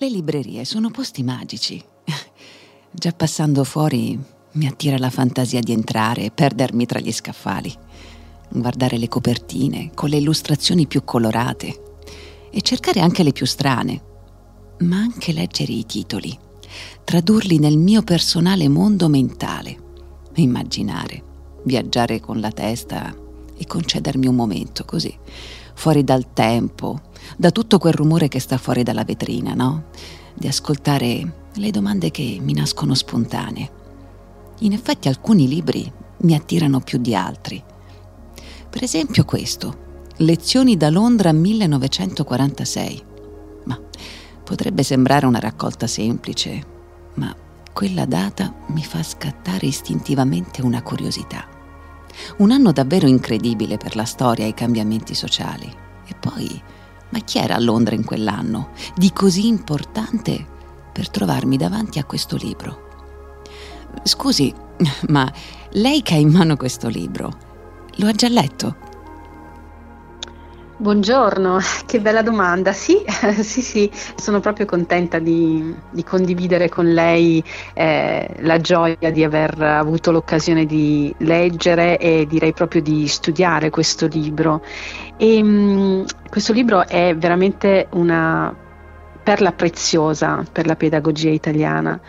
Le librerie sono posti magici. Già passando fuori mi attira la fantasia di entrare e perdermi tra gli scaffali, guardare le copertine con le illustrazioni più colorate e cercare anche le più strane, ma anche leggere i titoli, tradurli nel mio personale mondo mentale, immaginare, viaggiare con la testa e concedermi un momento così, fuori dal tempo, da tutto quel rumore che sta fuori dalla vetrina, no? Di ascoltare le domande che mi nascono spontanee. In effetti alcuni libri mi attirano più di altri. Per esempio questo, Lezioni da Londra 1946. Ma potrebbe sembrare una raccolta semplice, ma quella data mi fa scattare istintivamente una curiosità. Un anno davvero incredibile per la storia e i cambiamenti sociali. E poi, ma chi era a Londra in quell'anno? Di così importante per trovarmi davanti a questo libro. Scusi, ma lei che ha in mano questo libro, lo ha già letto? Buongiorno, che bella domanda. Sì, sì, sì, sono proprio contenta di, di condividere con lei eh, la gioia di aver avuto l'occasione di leggere e direi proprio di studiare questo libro. E, mh, mm, questo libro è veramente una perla preziosa per la pedagogia italiana.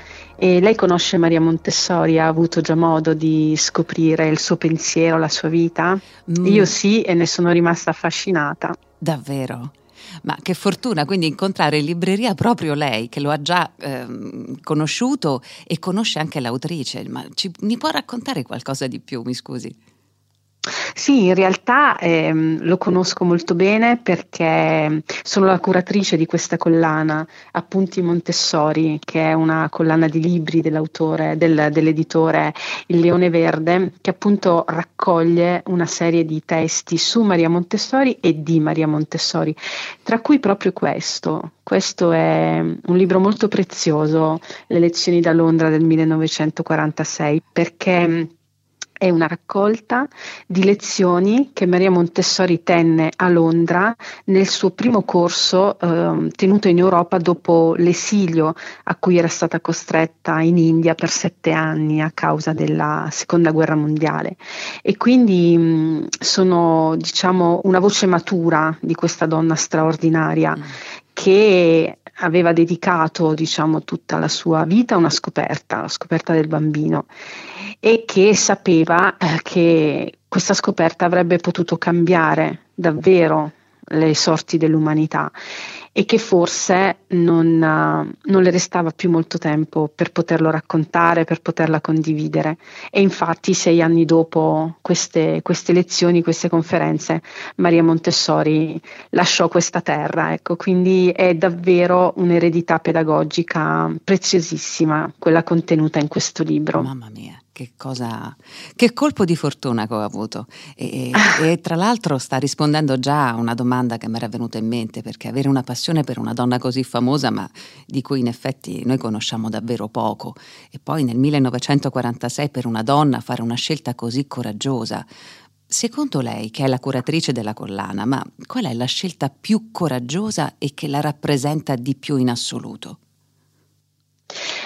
E lei conosce Maria Montessori, ha avuto già modo di scoprire il suo pensiero, la sua vita? Mm. Io sì e ne sono rimasta affascinata. Davvero? Ma che fortuna quindi incontrare in libreria proprio lei, che lo ha già ehm, conosciuto e conosce anche l'autrice. Ma ci, mi può raccontare qualcosa di più, mi scusi? Sì, in realtà ehm, lo conosco molto bene perché sono la curatrice di questa collana, Appunti Montessori, che è una collana di libri dell'autore, del, dell'editore Il Leone Verde, che appunto raccoglie una serie di testi su Maria Montessori e di Maria Montessori, tra cui proprio questo. Questo è un libro molto prezioso, Le lezioni da Londra del 1946, perché è una raccolta di lezioni che Maria Montessori tenne a Londra nel suo primo corso eh, tenuto in Europa dopo l'esilio a cui era stata costretta in India per sette anni a causa della seconda guerra mondiale. E quindi mh, sono diciamo una voce matura di questa donna straordinaria mm. che aveva dedicato diciamo tutta la sua vita a una scoperta, la scoperta del bambino e che sapeva eh, che questa scoperta avrebbe potuto cambiare davvero le sorti dell'umanità e che forse non, uh, non, le restava più molto tempo per poterlo raccontare, per poterla condividere. E infatti sei anni dopo queste, queste lezioni, queste conferenze, Maria Montessori lasciò questa terra. Ecco, quindi è davvero un'eredità pedagogica preziosissima quella contenuta in questo libro. Mamma mia che cosa, che colpo di fortuna che ho avuto. E, e, tra l'altro sta rispondendo già a una domanda che mi era venuta in mente, perché avere una passione per una donna così famosa, ma di cui in effetti noi conosciamo davvero poco, e poi nel 1946 per una donna fare una scelta così coraggiosa. Secondo lei, che è la curatrice della collana, ma qual è la scelta più coraggiosa e che la rappresenta di più in assoluto?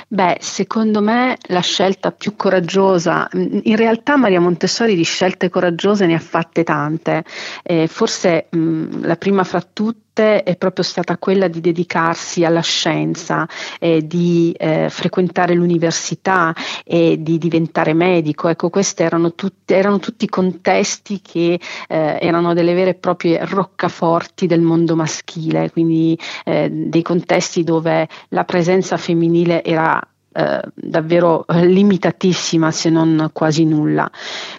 Beh, secondo me la scelta più coraggiosa, in realtà Maria Montessori di scelte coraggiose ne ha fatte tante, eh, forse mh, la prima fra tutte è proprio stata quella di dedicarsi alla scienza, eh, di eh, frequentare l'università e di diventare medico. Ecco, questi erano, tutti, erano tutti contesti che eh, erano delle vere e proprie roccaforti del mondo maschile, quindi eh, dei contesti dove la presenza femminile era eh, davvero eh, limitatissima se non quasi nulla.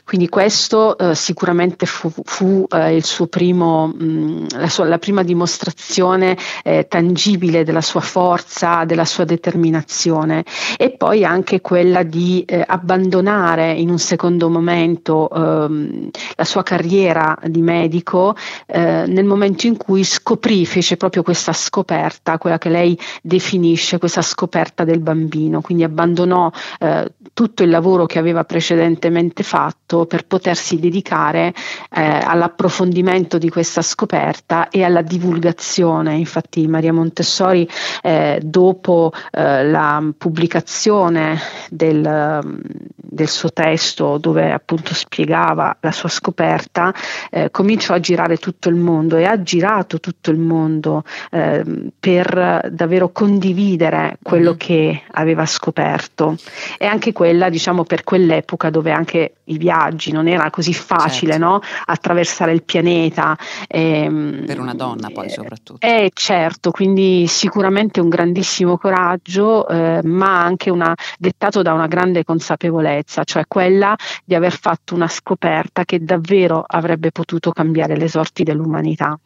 Quindi questo eh, sicuramente fu, fu eh, primo, mh, mm, la, sua, la, prima dimostrazione eh, tangibile della sua forza, della sua determinazione e poi anche quella di abbandonare in un secondo momento ehm, la sua carriera di medico nel momento in cui scoprì, fece proprio questa scoperta, quella che lei definisce questa scoperta del bambino quindi abbandonò eh, tutto il lavoro che aveva precedentemente fatto per potersi dedicare eh, all'approfondimento di questa scoperta e alla divulgazione. Infatti Maria Montessori eh, dopo eh, la pubblicazione del, del, suo testo dove appunto spiegava la sua scoperta, eh, cominciò a girare tutto il mondo e ha girato tutto il mondo eh, per davvero condividere quello mm. che aveva scoperto. E anche quella, diciamo, per quell'epoca dove anche i viaggi non era così facile, certo. no? Attraversare il pianeta. Ehm, per una donna poi soprattutto. Eh, certo, quindi sicuramente un grandissimo coraggio, eh, ma anche una, dettato da una grande consapevolezza, cioè quella di aver fatto una scoperta che davvero avrebbe potuto cambiare le sorti dell'umanità.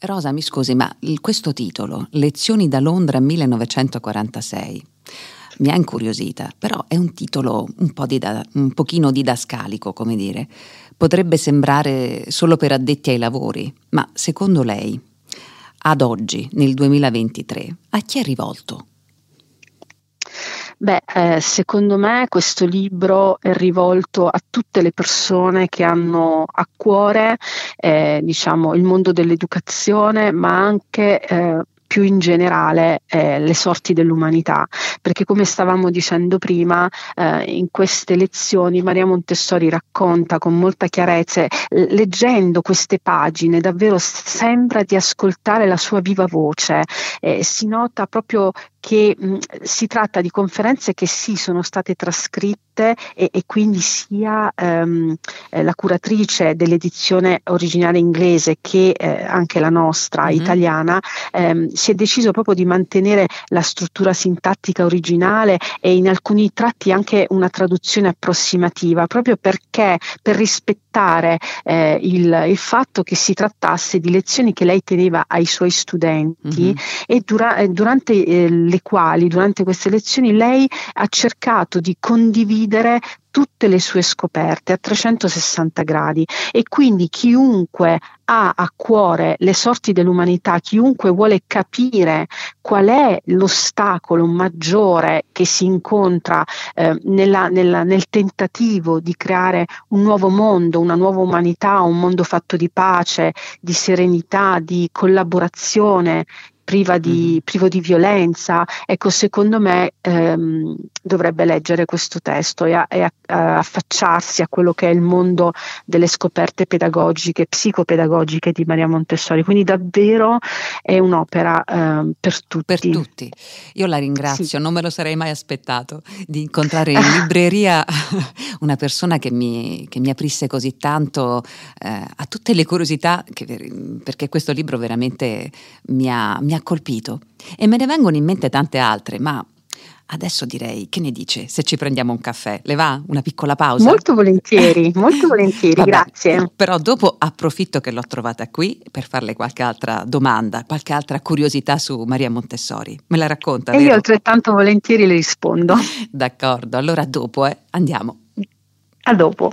Rosa, mi scusi, ma questo titolo, Lezioni da Londra 1946, mi ha incuriosita, però è un titolo un, po da, un pochino didascalico, come dire. Potrebbe sembrare solo per addetti ai lavori, ma secondo lei, ad oggi, nel 2023, a chi è rivolto? Beh, eh, secondo me questo libro è rivolto a tutte le persone che hanno a cuore eh, diciamo, il mondo dell'educazione, ma anche eh, più in generale eh, le sorti dell'umanità, perché come stavamo dicendo prima, eh, in queste lezioni Maria Montessori racconta con molta chiarezza, leggendo queste pagine davvero sembra di ascoltare la sua viva voce, eh, si nota proprio che mh, si tratta di conferenze che sì sono state trascritte e, e quindi sia ehm, eh, la curatrice dell'edizione originale inglese che eh, anche la nostra mm-hmm. italiana ehm, si è deciso proprio di mantenere la struttura sintattica originale e in alcuni tratti anche una traduzione approssimativa proprio perché per rispettare eh, il, il, fatto che si trattasse di lezioni che lei teneva ai suoi studenti mm-hmm. e dura, durante eh, le quali durante queste lezioni lei ha cercato di condividere tutte le sue scoperte a 360 gradi e quindi chiunque ha a cuore le sorti dell'umanità, chiunque vuole capire qual è l'ostacolo maggiore che si incontra eh, nella, nella, nel tentativo di creare un nuovo mondo, una nuova umanità, un mondo fatto di pace, di serenità, di collaborazione, priva di, mm-hmm. privo di violenza. Ecco, secondo me ehm, dovrebbe leggere questo testo e, a, e a, a affacciarsi a quello che è il mondo delle scoperte pedagogiche, psicopedagogiche di Maria Montessori. Quindi davvero è un'opera eh, per tutti. Per tutti. Io la ringrazio, sì. non me lo sarei mai aspettato di incontrare in libreria una persona che mi, che mi aprisse così tanto eh, a tutte le curiosità, che, perché questo libro veramente mi ha, mi ha colpito. E me ne vengono in mente tante altre, ma Adesso direi, che ne dice se ci prendiamo un caffè? Le va una piccola pausa? Molto volentieri, molto volentieri, Vabbè, grazie. Però dopo approfitto che l'ho trovata qui per farle qualche altra domanda, qualche altra curiosità su Maria Montessori. Me la racconta? E vero? io altrettanto volentieri le rispondo. D'accordo, allora dopo, eh, andiamo. A dopo.